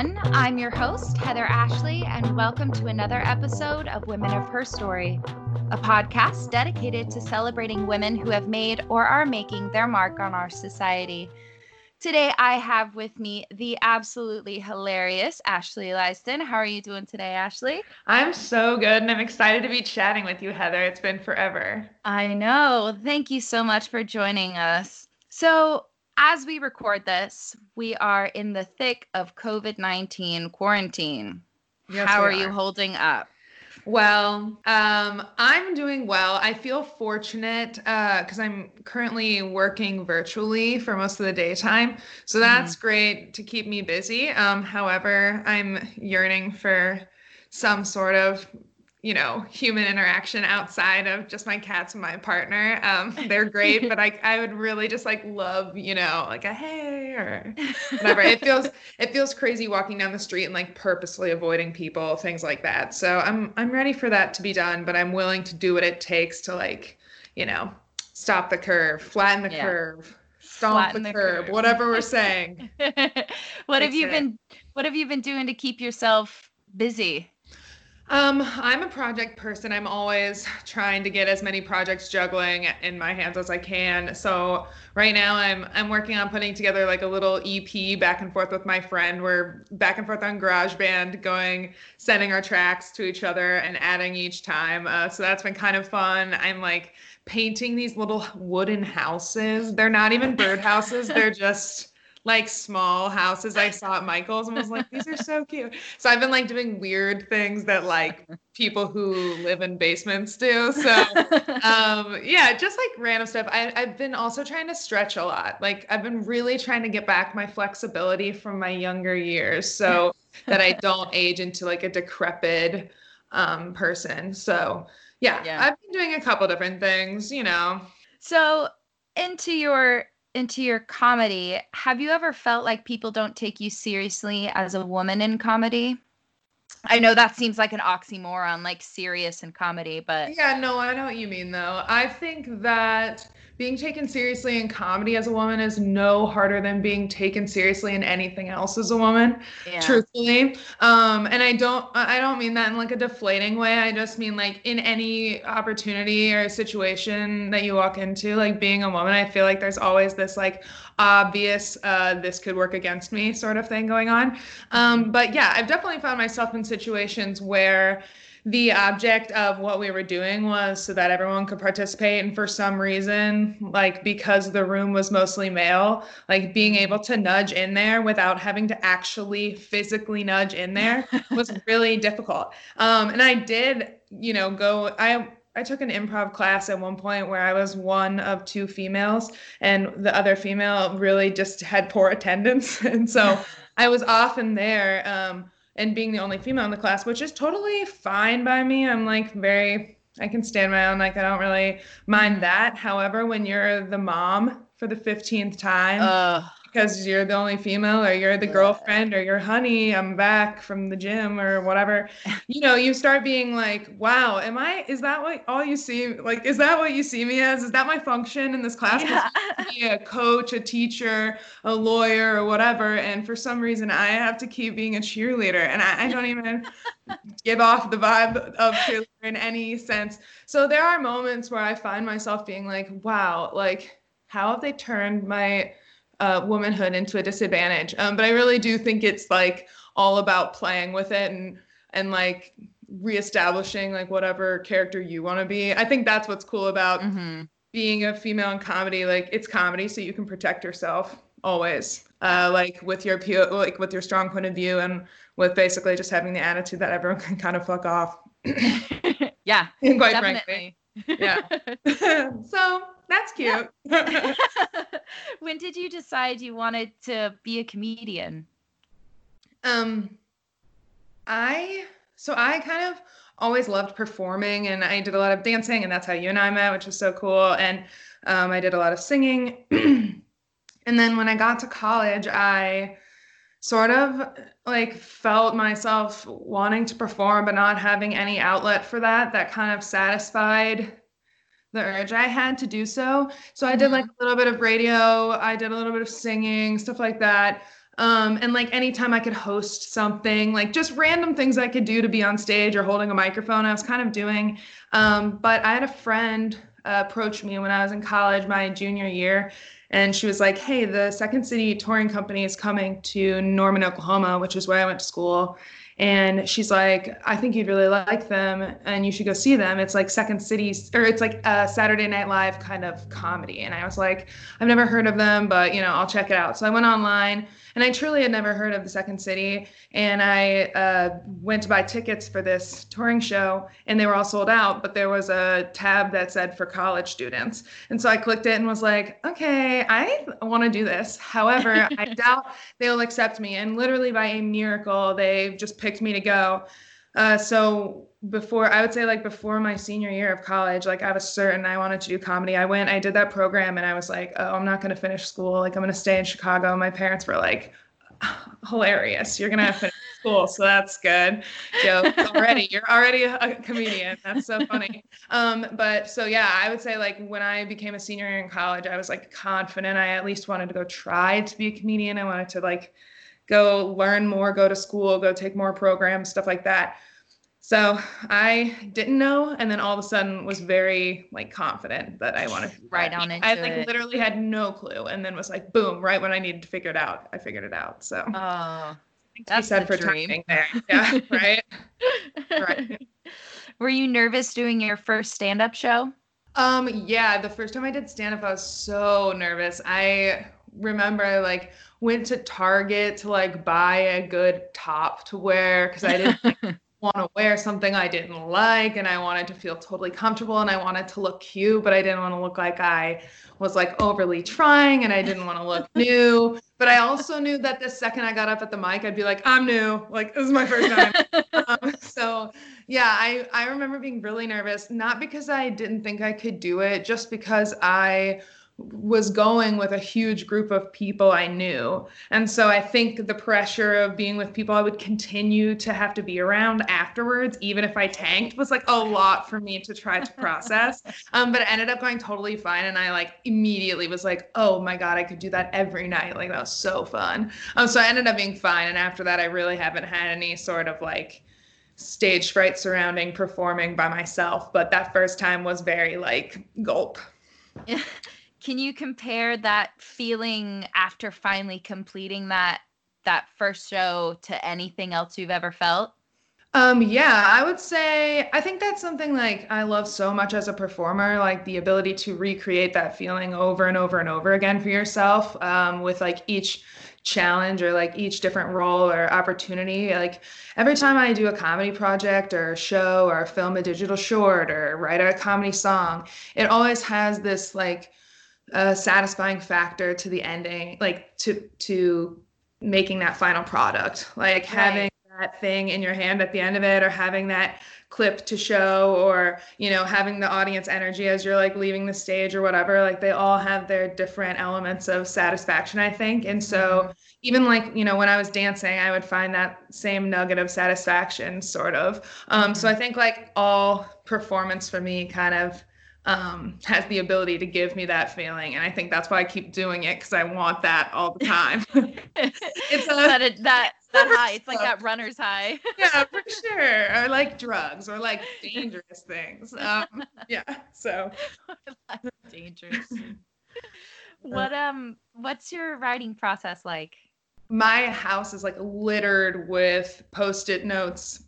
everyone. I'm your host, Heather Ashley, and welcome to another episode of Women of Her Story, a podcast dedicated to celebrating women who have made or are making their mark on our society. Today, I have with me the absolutely hilarious Ashley Leisten. How are you doing today, Ashley? I'm so good, and I'm excited to be chatting with you, Heather. It's been forever. I know. Thank you so much for joining us. So, as we record this, we are in the thick of COVID 19 quarantine. Yes, How are, are, you holding up? Well, um, I'm doing well. I feel fortunate because uh, I'm currently working virtually for most of the daytime. So that's mm-hmm. great to keep me busy. Um, however, I'm yearning for some sort of you know, human interaction outside of just my cats and my partner. Um, they're great, but I I would really just like love, you know, like a hey or whatever. it feels it feels crazy walking down the street and like purposely avoiding people, things like that. So I'm I'm ready for that to be done, but I'm willing to do what it takes to like, you know, stop the curve, flatten the yeah. curve, stomp the, the, curve, curve. whatever we're saying. what have you it. been what have you been doing to keep yourself busy? Um, I'm a project person. I'm always trying to get as many projects juggling in my hands as I can. So right now I'm I'm working on putting together like a little EP back and forth with my friend. We're back and forth on GarageBand, going sending our tracks to each other and adding each time. Uh, so that's been kind of fun. I'm like painting these little wooden houses. They're not even birdhouses. They're just like small houses I saw at Michael's and was like, these are so cute. So I've been like doing weird things that like people who live in basements do. So um yeah, just like random stuff. I, I've been also trying to stretch a lot. Like I've been really trying to get back my flexibility from my younger years so that I don't age into like a decrepit um person. So yeah, yeah, I've been doing a couple different things, you know. So into your into your comedy, have you ever felt like people don't take you seriously as a woman in comedy? I know that seems like an oxymoron, like serious and comedy, but yeah, no, I know what you mean though. I think that being taken seriously in comedy as a woman is no harder than being taken seriously in anything else as a woman yeah. truthfully. Um and i don't i don't mean that in like a deflating way. I just mean like in any opportunity or situation that you walk into like being a woman i feel like there's always this like obvious uh, this could work against me sort of thing going on. Um but yeah i've definitely found myself in situations where the object of what we were doing was so that everyone could participate and for some reason like because the room was mostly male like being able to nudge in there without having to actually physically nudge in there was really difficult um and i did you know go i I took an improv class at one point where I was one of two females, and the other female really just had poor attendance. And so I was often there. Um, and being the only female in the class, which is totally fine by me. I'm like very, I can stand my own. Like I don't really mind that. However, when you're the mom for the 15th time, uh, because you're the only female or you're the girlfriend or you're honey i'm back from the gym or whatever. You know you start being like wow am i is that what all you see like is that what you see me as? Is that my function in this class? Yeah. be a coach a teacher a lawyer or whatever and for some reason i have to keep being a cheerleader and i, I don't even give off the vibe of cheerleader in any sense. So there are moments where i find myself being like wow like how have they turned my uh, womanhood into a disadvantage. Um, but I really do think it's like all about playing with it and and like reestablishing like whatever character you want to be. I think that's what's cool about mm-hmm. being a female in comedy. Like it's comedy, so you can protect yourself always. Uh, like with your like with your strong point of view and with basically just having the attitude that everyone can kind of fuck off. yeah, quite definitely. frankly. Yeah. so that's cute. when did you decide you wanted to be a comedian? Um, I so I kind of always loved performing, and I did a lot of dancing, and that's how you and I met, which was so cool. And um, I did a lot of singing. and then when I got to college, I sort of like felt myself wanting to perform but not having any outlet for that that kind of satisfied the urge I had to do so. So I did like mm-hmm. a little bit of radio, I did a little bit of singing, stuff like that. Um, and like anytime I could host something, like just random things I could do to be on stage or holding a microphone, I was kind of doing. Um, but I had a friend uh, approach me when I was in college, my junior year, and she was like, "Hey, the Second City Touring Company is coming to Norman, Oklahoma, which is where I went to school." And she's like, "I think you'd really like them, and you should go see them. It's like Second City, or it's like a Saturday Night Live kind of comedy." And I was like, "I've never heard of them, but you know, I'll check it out." So I went online and I truly had never heard of the Second City. And I uh, went to buy tickets for this touring show, and they were all sold out. But there was a tab that said for college students, and so I clicked it and was like, okay, I want to do this. However, I doubt they'll accept me. And literally by a miracle, they just picked me to go. Uh, so before I would say like before my senior year of college, like I was certain I wanted to do comedy. I went, I did that program and I was like, oh, I'm not going to finish school. Like I'm going to stay in Chicago. My parents were like, hilarious. You're going to finish school. So that's good. Joe, already, you're already a comedian. That's so funny. Um, but so yeah, I would say like when I became a senior in college, I was like confident. I at least wanted to go try to be a comedian. I wanted to like go learn more, go to school, go take more programs, stuff like that. So I didn't know, and then all of a sudden was very like confident that I wanted to right on it. I like it. literally had no clue, and then was like, boom! Right when I needed to figure it out, I figured it out. So oh, that's said for dream. there. Yeah, right. right. Were you nervous doing your first stand-up show? Um, yeah, the first time I did stand-up, I was so nervous. I remember I like went to Target to like buy a good top to wear because I didn't. Like, want to wear something I didn't like and I wanted to feel totally comfortable and I wanted to look cute, but I didn't want to look like I was like overly trying and I didn't want to look new. But I also knew that the second I got up at the mic, I'd be like, I'm new. Like, this is my first time. um, so, yeah, I, I remember being really nervous, not because I didn't think I could do it, just because I was going with a huge group of people I knew. And so I think the pressure of being with people I would continue to have to be around afterwards, even if I tanked, was like a lot for me to try to process. um, but it ended up going totally fine. And I like immediately was like, oh my God, I could do that every night. Like that was so fun. Um, so I ended up being fine. And after that, I really haven't had any sort of like, stage fright surrounding performing by myself but that first time was very like gulp can you compare that feeling after finally completing that that first show to anything else you've ever felt? Um, yeah, I would say I think that's something like I love so much as a performer, like the ability to recreate that feeling over and over and over again for yourself um, with like each challenge or like each different role or opportunity. Like every time I do a comedy project or a show or film a digital short or write a comedy song, it always has this like a satisfying factor to the ending, like to to making that final product. Like right. having that thing in your hand at the end of it, or having that clip to show, or you know, having the audience energy as you're like leaving the stage or whatever. Like they all have their different elements of satisfaction, I think. And so mm-hmm. even like you know, when I was dancing, I would find that same nugget of satisfaction, sort of. Um, mm-hmm. So I think like all performance for me kind of um, has the ability to give me that feeling. And I think that's why I keep doing it because I want that all the time. it's a, that, it, that, that high. It's like that runner's high. yeah, for sure. Or like drugs or like dangerous things. Um, yeah. So dangerous. what um what's your writing process like? My house is like littered with post-it notes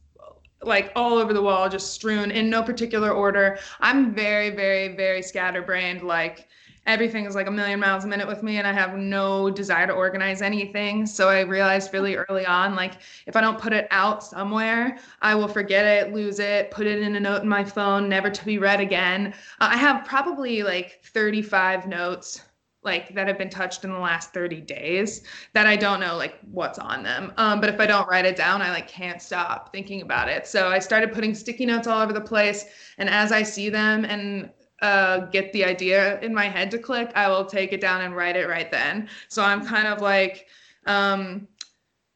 like all over the wall, just strewn in no particular order. I'm very, very, very scatterbrained. Like everything is like a million miles a minute with me, and I have no desire to organize anything. So I realized really early on, like if I don't put it out somewhere, I will forget it, lose it, put it in a note in my phone, never to be read again. Uh, I have probably like 35 notes like that have been touched in the last 30 days that I don't know like what's on them. Um, but if I don't write it down, I like can't stop thinking about it. So I started putting sticky notes all over the place. And as I see them and uh, get the idea in my head to click, I will take it down and write it right then. So I'm kind of like, um,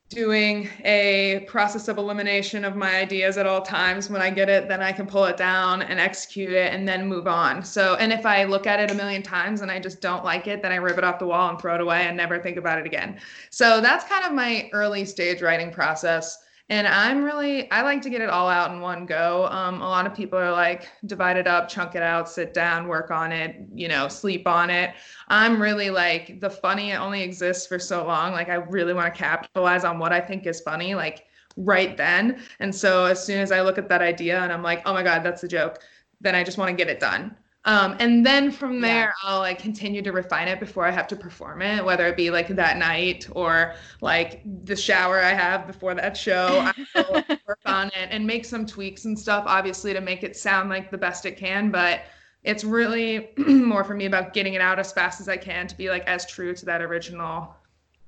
doing a process of elimination of my ideas at all times. When I get it, then I can pull it down and execute it and then move on. So, and if I look at it a million times and I just don't like it, then I rip it off the wall and throw it away and never think about it again. So, that's kind of my early stage writing process and i'm really i like to get it all out in one go. Um, a lot of people are like divide it up chunk it out sit down work on it you know sleep on it. I'm really like the funny only exists for so long. Like i really want to capitalize on what i think is funny like right then. And so as soon as i look at that idea and i'm like oh my god that's a joke then i just want to get it done um, and then from there, yeah. I'll like continue to refine it before I have to perform it, whether it be like that night or like the shower I have before that show. I will work on it and make some tweaks and stuff, obviously, to make it sound like the best it can. But it's really more for me about getting it out as fast as I can to be like as true to that original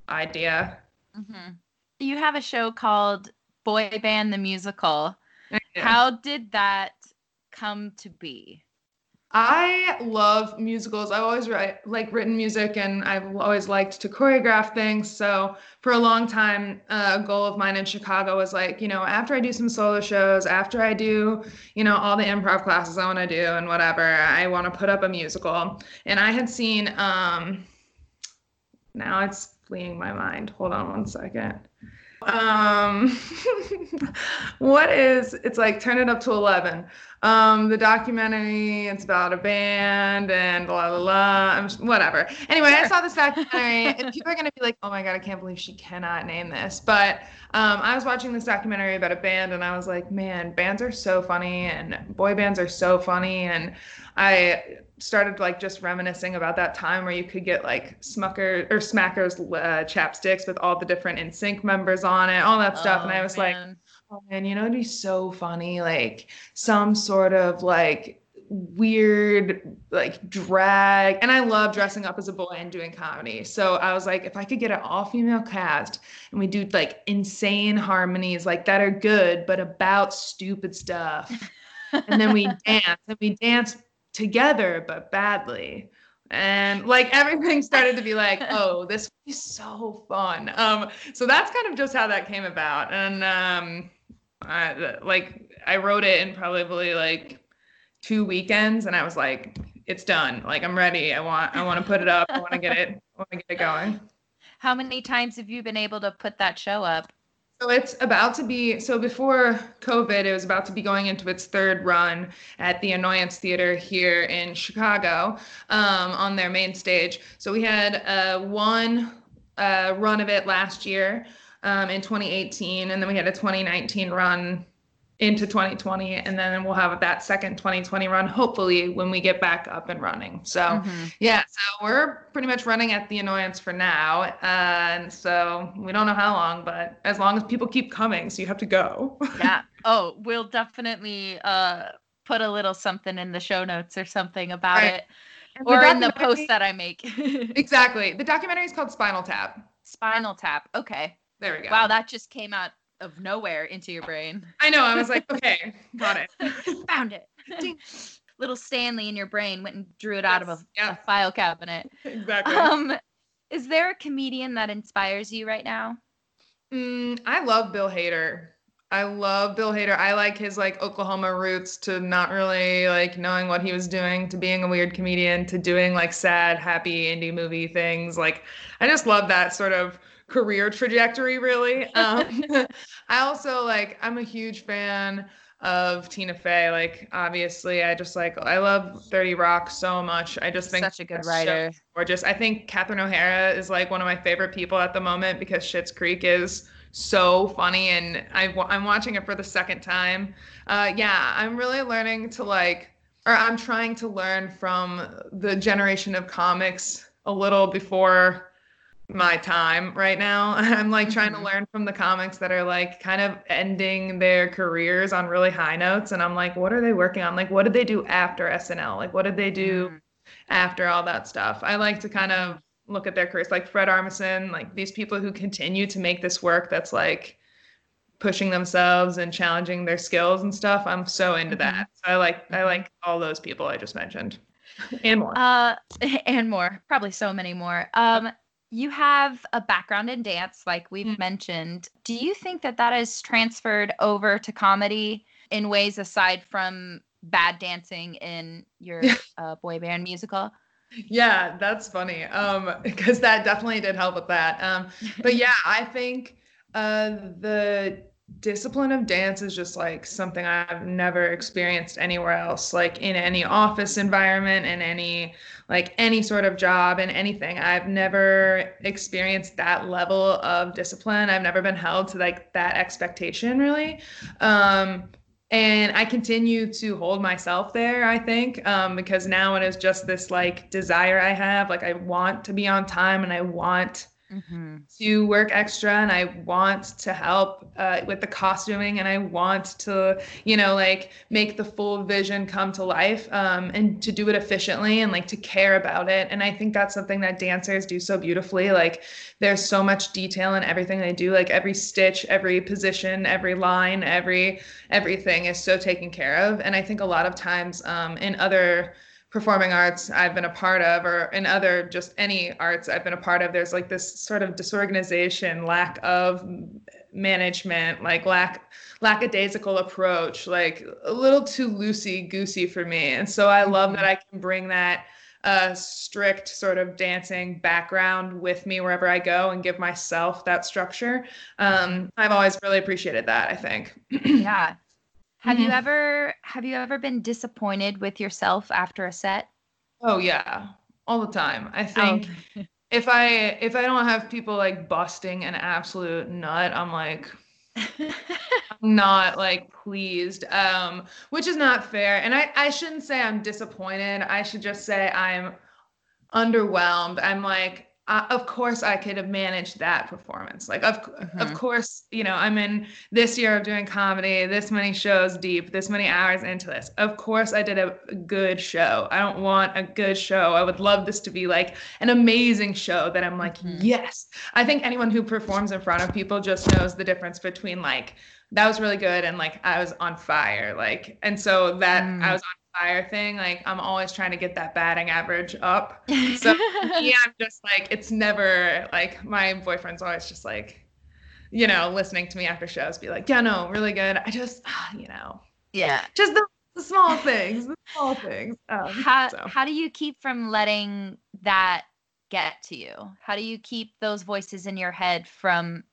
idea. Mm-hmm. You have a show called Boy Band the Musical. How did that come to be? I love musicals. I've always write, like written music and I've always liked to choreograph things. So for a long time, uh, a goal of mine in Chicago was like, you know, after I do some solo shows, after I do, you know, all the improv classes I want to do and whatever, I want to put up a musical. And I had seen, um, now it's fleeing my mind. Hold on one second um what is it's like turn it up to 11 um the documentary it's about a band and blah blah blah whatever. Anyway sure. i saw this documentary and people are going to be like oh my god i can't believe she cannot name this. But um i was watching this documentary about a band and i was like man bands are so funny and boy bands are so funny and i started like just reminiscing about that time where you could get like Smucker or Smackers uh, chapsticks with all the different NSYNC members on it, all that stuff. Oh, and I was man. like, oh man, you know, it'd be so funny, like some sort of like weird like drag and i love dressing up as a boy and doing comedy so i was like if i could get an all female cast and we do like insane harmonies like that are good but about stupid stuff and then we dance and we dance together but badly. And like everything started to be like oh this be so fun. Um so that's kind of just how that came about. And um I, like i wrote it in probably like two weekends and i was like it's done. Like i'm ready. I want i want to put it up. I want to get it i want to get it going. How many times have you been able to put that show up so it's about to be so before COVID, it was about to be going into its third run at the Annoyance Theater here in Chicago um, on their main stage. So we had uh, one uh, run of it last year um, in 2018, and then we had a 2019 run into 2020 and then we'll have that second 2020 run hopefully when we get back up and running. So mm-hmm. yeah so we're pretty much running at the annoyance for now uh, and so we don't know how long but as long as people keep coming so you have to go. Yeah. Oh we'll definitely uh put a little something in the show notes or something about right. it and or in the post that i make. Exactly. The documentary is called spinal tap. Spinal tap. Okay. There we go. Wow that just came out of nowhere into your brain. I know. I was like, okay, got it. Found it. Little Stanley in your brain went and drew it yes, out of a, yeah. a, file cabinet. Exactly. Um, is there a comedian that inspires you right now? Mm, I love Bill Hader. I love Bill Hader. I like his like Oklahoma roots to not really like knowing what he was doing to being a weird comedian to doing like sad, happy indie movie things. Like I just love that sort of career trajectory really. Um, i also like i'm a huge fan of tina fey. Like obviously i just like i love 30 rock so much. I just think such a good writer. gorgeous. I think catherine o'hara is like one of my favorite people at the moment because Schitt's creek is so funny and I, i'm watching it for the second time. Uh, yeah i'm really learning to like or i'm trying to learn from the generation of comics a little before my time right now. I'm like trying to mm-hmm. learn from the comics that are like kind of ending their careers on really high notes. And I'm like, what are they working on? Like, what did they do after SNL? Like, what did they do mm. after all that stuff? I like to kind of look at their careers, like Fred Armisen, like these people who continue to make this work that's like pushing themselves and challenging their skills and stuff. I'm so into mm-hmm. that. So I like I mm-hmm. like all those people I just mentioned. and more. Uh and more. Probably so many more. Um You have a background in dance, like we've mm-hmm. mentioned. Do you think that that is transferred over to comedy in ways aside from bad dancing in your uh, boy band musical? Yeah, that's funny. Um, because that definitely did help with that. Um, but yeah, I think uh the discipline of dance is just like something I've never experienced anywhere else, like in any office environment, in any like any sort of job, in anything. I've never experienced that level of discipline. I've never been held to like that expectation really. Um, and I continue to hold myself there, I think, um, because now it is just this like desire I have. Like I want to be on time and I want mm-hmm. to work extra and I want to help uh, with the costuming and I want to, you know, like make the full vision come to life um, and to do it efficiently and like to care about it. And I think that's something that dancers do so beautifully. Like there's so much detail in everything they do, like every stitch, every position, every line, every everything is so taken care of. And I think a lot of times um, in other performing arts I've been a part of, or in other just any arts I've been a part of, there's like this sort of disorganization, lack of management, like lack lackadaisical approach, like a little too loosey goosey for me. And so I love that mm-hmm. I can bring that uh, strict sort of dancing background with me wherever I go and give myself that structure. Um, I've always really appreciated that. I think. yeah, have mm-hmm. you ever have you ever been disappointed with yourself after a set? Oh yeah, all the time. I think oh. if I if I don't have people like busting an absolute nut, I'm like I'm not like pleased. Um, which is not fair. And I I shouldn't say I'm disappointed. I should just say I'm underwhelmed. I'm like uh, of course I could have managed that performance. Like of mm-hmm. of course, you know, I'm in this year of doing comedy, this many shows deep, this many hours into this. Of course I did a good show. I don't want a good show. I would love this to be like an amazing show that I'm like, mm-hmm. yes. I think anyone who performs in front of people just knows the difference between like that was really good and like I was on fire. Like and so that mm. I was on fire thing, like I'm always trying to get that batting average up. So yeah, I'm just like it's never like my boyfriend's always just like, you know, listening to me after shows, be like, yeah, no, really good. I just, you know, yeah, just the, the small things, the small things. Um, how so. how do you keep from letting that get to you? How do you keep those voices in your head from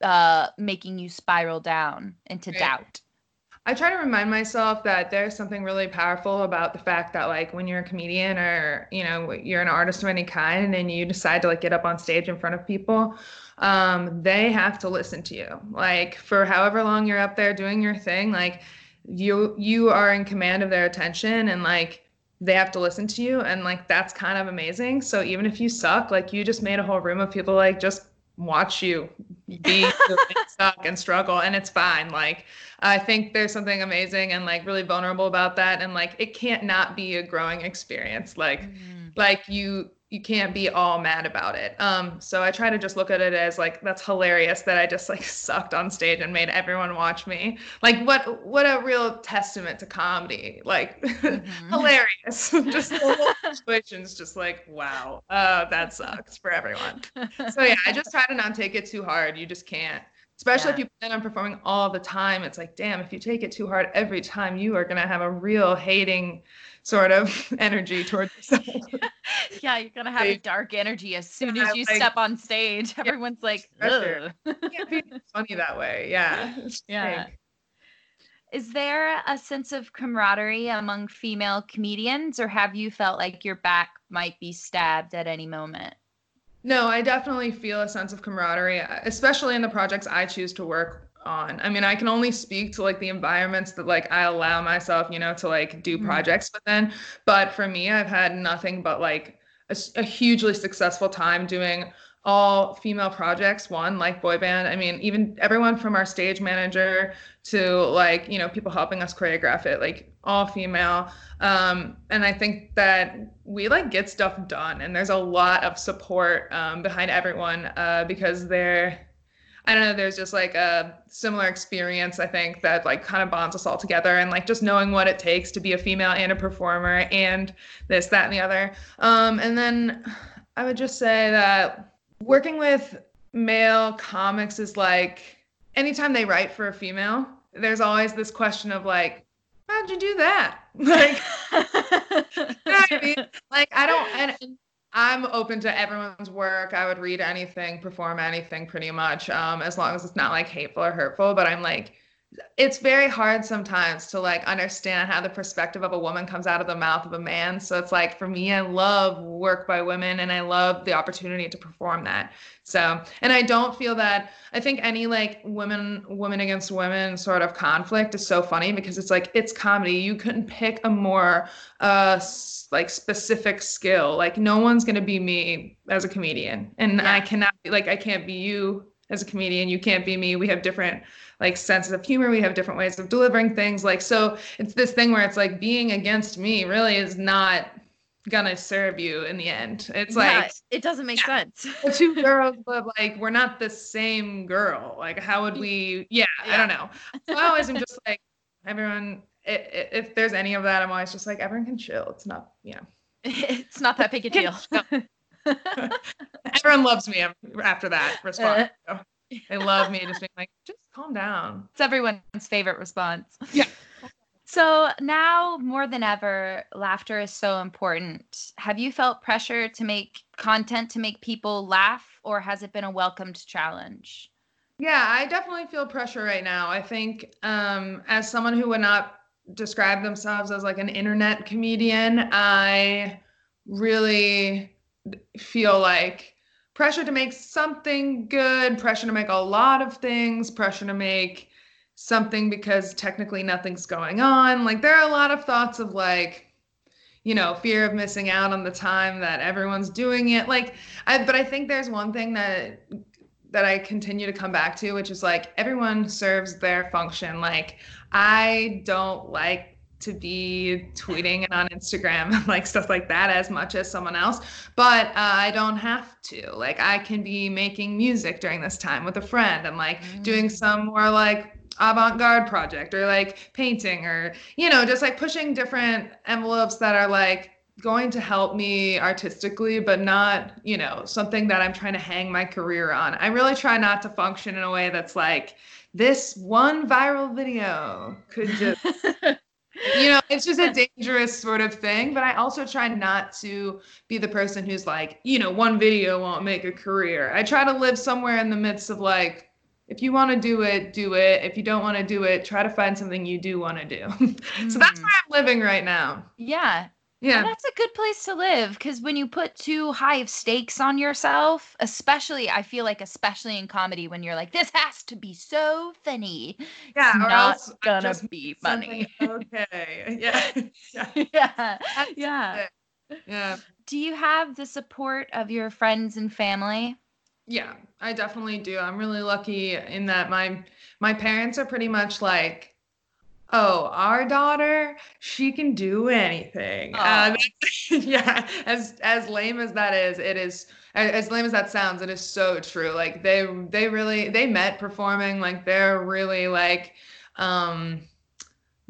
uh, making you spiral down into right. doubt? I try to remind myself that there's something really powerful about the fact that like when you're a comedian or you know you're an artist of any kind and you decide to like get up on stage in front of people, um, they have to listen to you. Like for however long you're up there doing your thing, like you you are in command of their attention and like they have to listen to you and like that's kind of amazing. So even if you suck, like you just made a whole room of people like just watch you be stuck and struggle and it's fine like i think there's something amazing and like really vulnerable about that and like it can't not be a growing experience like mm-hmm. like you you can't be all mad about it. Um, so I try to just look at it as like that's hilarious that I just like sucked on stage and made everyone watch me. Like what what a real testament to comedy. Like mm-hmm. hilarious. just the whole situation's just like wow, uh, that sucks for everyone. So yeah, I just try to not take it too hard. You just can't. Especially yeah. if you plan on performing all the time, it's like, damn, if you take it too hard every time, you are gonna have a real hating sort of energy towards yourself. yeah, you're gonna have a dark energy as soon yeah, as you like, step on stage. Everyone's like, Ugh. can't be funny that way. Yeah. Yeah. Is there a sense of camaraderie among female comedians, or have you felt like your back might be stabbed at any moment? No, I definitely feel a sense of camaraderie, especially in the projects I choose to work on. I mean, I can only speak to like the environments that like I allow myself, you know, to like do mm-hmm. projects within. But for me, I've had nothing but like a, a, hugely successful time doing all female projects. One like boy band. I mean, even everyone from our stage manager to like you know people helping us choreograph it, like all female. Um, and I think that we like get stuff done, and there's a lot of support um, behind everyone uh, because they're I don't know, there's just like a similar experience, I think, that like kind of bonds us all together and like just knowing what it takes to be a female and a performer and this, that, and the other. Um, and then I would just say that working with male comics is like anytime they write for a female, there's always this question of like, how'd you do that? Like, you know I mean? Like, I don't, and, I'm open to everyone's work. I would read anything, perform anything pretty much, um, as long as it's not like hateful or hurtful. But I'm like, it's very hard sometimes to like understand how the perspective of a woman comes out of the mouth of a man. So it's like for me, I love work by women and I love the opportunity to perform that. So, and I don't feel that I think any like women women against women sort of conflict is so funny because it's like it's comedy. You couldn't pick a more uh like specific skill. Like no one's going to be me as a comedian and yeah. I cannot like I can't be you as a comedian. You can't be me. We have different like senses of humor. We have different ways of delivering things. Like so it's this thing where it's like being against me really is not gonna serve you in the end. It's yeah, like it doesn't make yeah, sense. Two girls but like we're not the same girl. Like how would we yeah, yeah. i don't know. So i always am just like everyone if, if there's any of that i'm always just like everyone can chill. It's not you know. It's not that big a deal everyone loves me after that response uh, they love me just being like, just calm down. It's everyone's favorite response. Yeah. So now more than ever, laughter is so important. Have you felt pressure to make content to make people laugh, or has it been a welcomed challenge? Yeah, I definitely feel pressure right now. I think um, as someone who would not describe themselves as like an internet comedian, I really feel like pressure to make something good, pressure to make a lot of things, pressure to make something because technically nothing's going on. Like there are a lot of thoughts of like, you know, fear of missing out on the time that everyone's doing it. Like I but I think there's one thing that that I continue to come back to, which is like everyone serves their function. Like I don't like to be tweeting and on Instagram and like stuff like that as much as someone else, but uh, I don't have to. Like I can be making music during this time with a friend and like mm. doing some more like avant-garde project or like painting or you know just like pushing different envelopes that are like going to help me artistically but not you know something that i'm trying to hang my career on i really try not to function in a way that's like this one viral video could just you know, it's just a dangerous sort of thing. But I also try not to be the person who's like, you know, one video won't make a career. I try to live somewhere in the midst of like, if you want to do it, do it. If you don't want to do it, try to find something you do want to do. so that's hmm. where I'm living right now. Yeah. Yeah. That's a good place to live because when you put too high of stakes on yourself, especially, I feel like, especially in comedy, when you're like, this has to be so funny. Yeah. It's not gonna be funny. Okay. Yeah. Yeah. Yeah. yeah. yeah. Do you have the support of your friends and family? Yeah, I definitely do. I'm really lucky in that my my parents are pretty much like oh, our daughter, she can do anything. Uh, yeah, as as lame as that is, it is as lame as that sounds, it is so true. Like they they really they met performing. Like they're really like um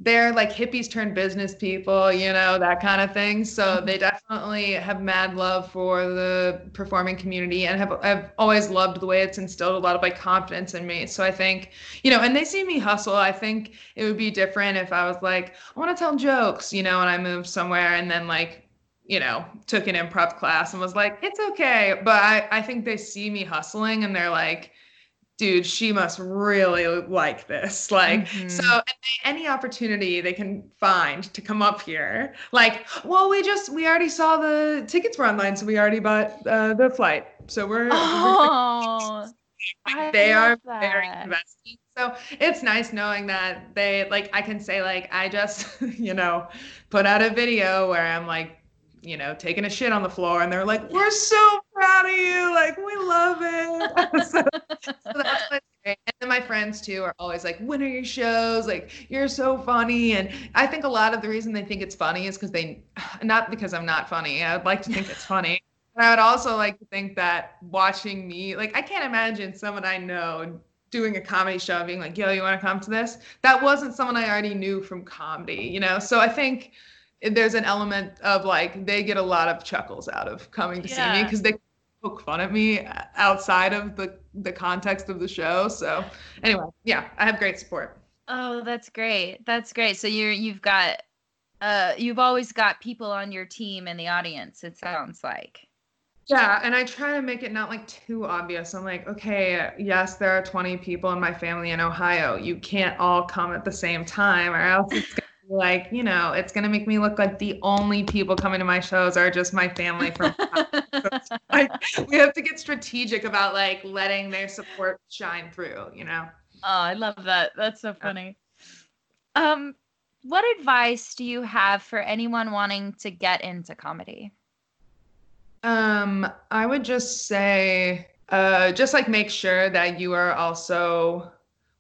they're like hippies turned business people, you know, that kind of thing. So mm-hmm. they definitely have mad love for the performing community and have I've always loved the way it's instilled a lot of like confidence in me. So I think, you know, and they see me hustle. I think it would be different if I was like, I want to tell jokes, you know, and I moved somewhere and then like you know, took an improv class and was like, it's okay. But I, I think they see me hustling and they're like, dude, she must really like this. Like, mm-hmm. so any opportunity they can find to come up here, like, well, we just, we already saw the tickets were online, so we already bought uh, the flight. So we're, oh, we're they are that. very invested. So it's nice knowing that they, like, I can say, like, I just, you know, put out a video where I'm like, you know, taking a shit on the floor, and they're like, "We're so proud of you! Like, we love it." friends too are always like, "When are your shows? Like, you're so funny." And I think a lot of the reason they think it's funny is because they, not because I'm not funny. I would like to think it's funny. And I would also like to think that watching me, like, I can't imagine someone I know doing a comedy show and being like, yo, you want to come to this? That wasn't someone I already knew from comedy, you know? So I think there's an element of like they get a lot of chuckles out of coming to yeah. see me because they poke fun at me outside of the the context of the show. So anyway, yeah, I have great support. Oh, that's great. That's great. So you're you've got uh you've always got people on your team in the audience, it sounds like. Yeah, and I try to make it not like too obvious. I'm like, okay, yes, there are 20 people in my family in Ohio. You can't all come at the same time, or else it's gonna like, you know, it's gonna make me look like the only people coming to my shows are just my family from. like, we have to get strategic about like letting their support shine through, you know. Oh, I love that. That's so funny. Um, what advice do you have for anyone wanting to get into comedy? Um, I would just say, uh, just like make sure that you are also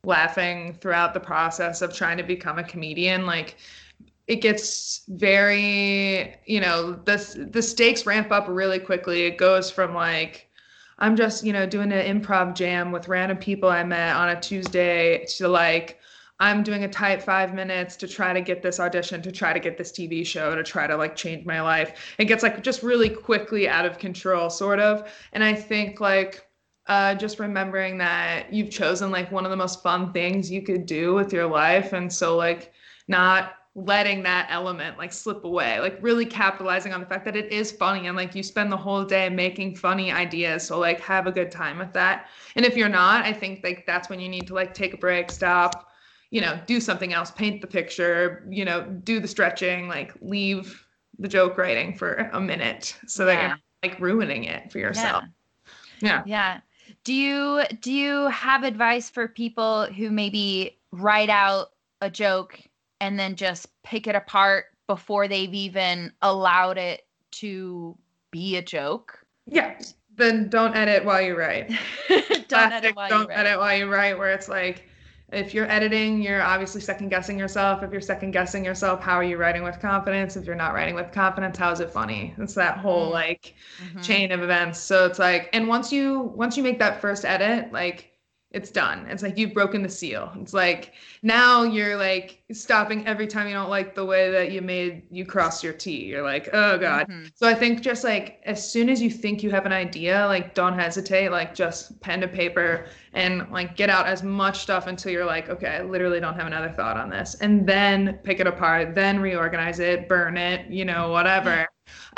laughing throughout the process of trying to become a comedian. Like, it gets very, you know, the the stakes ramp up really quickly. It goes from like, I'm just, you know, doing an improv jam with random people I met on a Tuesday to like I'm doing a tight five minutes to try to get this audition, to try to get this TV show, to try to like change my life. It gets like just really quickly out of control, sort of. And I think like uh, just remembering that you've chosen like one of the most fun things you could do with your life. And so like not letting that element like slip away like really capitalizing on the fact that it is funny and like you spend the whole day making funny ideas so like have a good time with that and if you're not i think like that's when you need to like take a break stop you know, do something else, paint the picture, you know, do the stretching, like leave the joke writing for a minute so that you're like ruining it for yourself. Yeah. yeah. Yeah. Do you do you have advice for people who maybe write out a joke and then just pick it apart before they've even allowed it to be a joke? Yeah. Then don't edit while you write. don't edit while don't you write. edit while you write where it's like if you're editing, you're obviously second guessing yourself. If you're second guessing yourself, how are you writing with confidence? If you're not writing with confidence, how is it funny? It's that whole mm-hmm. like mm-hmm. chain of events. So it's like, and once you once you make that first edit, like it's done. It's like you've broken the seal. It's like now you're like stopping every time you don't like the way that you made you cross your T. You're like, oh God. Mm-hmm. So I think just like as soon as you think you have an idea, like don't hesitate, like just pen to paper and like get out as much stuff until you're like, okay, I literally don't have another thought on this. And then pick it apart, then reorganize it, burn it, you know, whatever.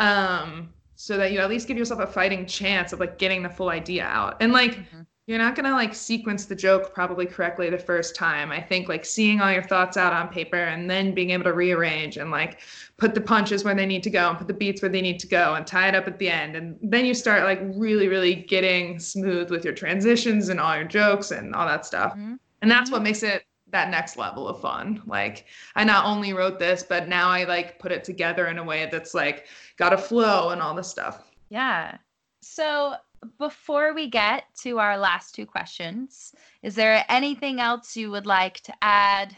Um, so that you at least give yourself a fighting chance of like getting the full idea out. And like mm-hmm you're not going to like sequence the joke probably correctly the first time. I think like seeing all your thoughts out on paper and then being able to rearrange and like put the punches where they need to go and put the beats where they need to go and tie it up at the end. And then you start like really, really getting smooth with your transitions and all your jokes and all that stuff. Mm-hmm. And that's what mm-hmm. makes it that next level of fun. Like I not only wrote this, but now I like put it together in a way that's like got a flow and all this stuff. Yeah. So before we get to our last two questions, is there anything else you would like to add?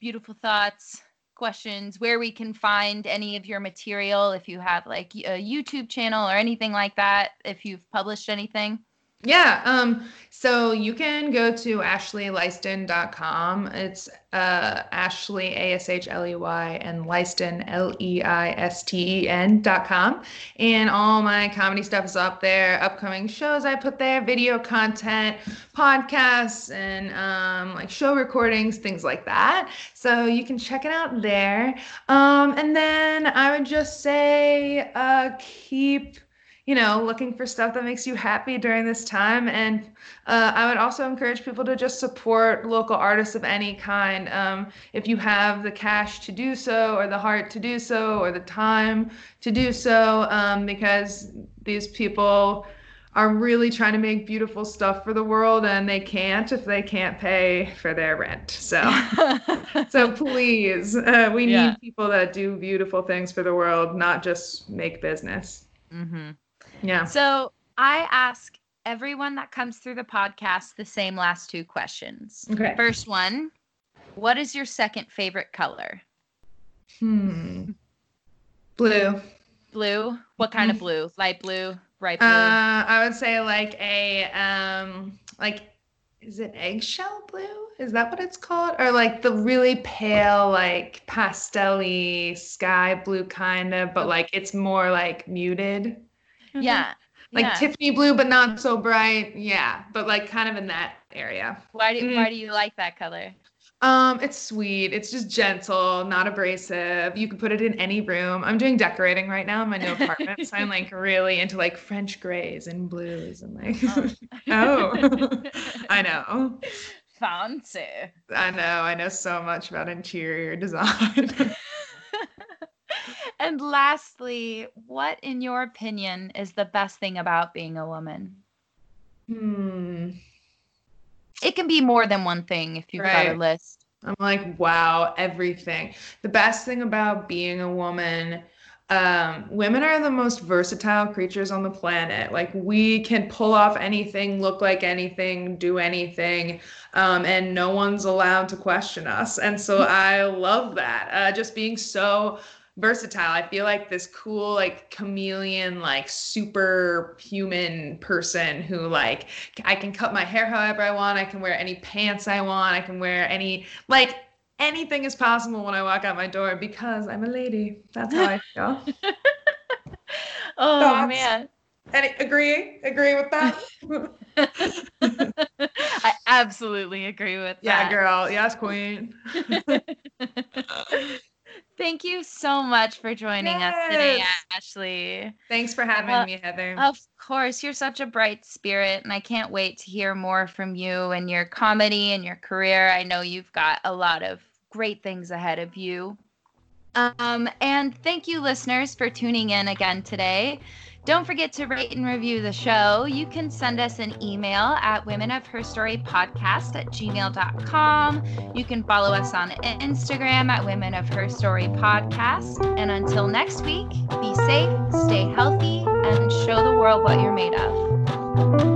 Beautiful thoughts, questions, where we can find any of your material, if you have like a YouTube channel or anything like that, if you've published anything? Yeah. Um, so you can go to ashleyleisten.com. It's uh, Ashley, A S H L E Y, and Leisten, L E I S T E N.com. And all my comedy stuff is up there. Upcoming shows I put there, video content, podcasts, and um, like show recordings, things like that. So you can check it out there. Um, and then I would just say uh, keep you know, looking for stuff that makes you happy during this time. And uh, I would also encourage people to just support local artists of any kind. Um, if you have the cash to do so, or the heart to do so, or the time to do so, um, because these people are really trying to make beautiful stuff for the world and they can't if they can't pay for their rent so so please uh, we yeah. need people that do beautiful things for the world not just make business mm-hmm. Yeah. So I ask everyone that comes through the podcast the same last two questions. Okay. First one, what is your second favorite color? Hmm. Blue. Blue. What kind of mm-hmm. blue? Light blue, bright blue. Uh, I would say like a um like is it eggshell blue? Is that what it's called? Or like the really pale, like pastelly sky blue kind of, but like it's more like muted. Yeah. Like yeah. Tiffany blue, but not so bright. Yeah, but like kind of in that area. Why do Mm. Why do you like that color? Um, it's sweet. It's just gentle, not abrasive. You can put it in any room. I'm doing decorating right now in my new apartment, so I'm like really into like French grays and blues and like oh, I know. Fancy. I know. I know so much about interior design. And lastly, what, in your opinion, is the best thing about being a woman? hmm. It can be more than one thing if you've got a list. I'm like, wow, everything. The best thing about being a woman, um, women are the most versatile creatures on the planet. Like, we can pull off anything, look like anything, do anything, um, and no one's allowed to question us. And so I love that. Uh, just being so versatile. I feel like this cool, like chameleon, like superhuman person who, like, I can cut my hair however I want. I can wear any pants I want. I can wear any, like, anything is possible when I walk out my door because I'm a lady. That's how I feel. Oh Thoughts? man. Any, agree? Agree with that? I absolutely agree with that. yeah, girl. Yes, queen. Thank you so much for joining us today, Ashley. Thanks for having Uh, me, Heather. Of course, you're such a bright spirit, and I can't wait to hear more from you and your comedy and your career. I know you've got a lot of great things ahead of you. Um, and thank you, listeners, for tuning in again today. Don't forget to rate and review the show. You can send us an email at women of her story podcast at gmail.com. You can follow us on Instagram at women of her story podcast. And until next week, be safe, stay healthy, and show the world what you're made of.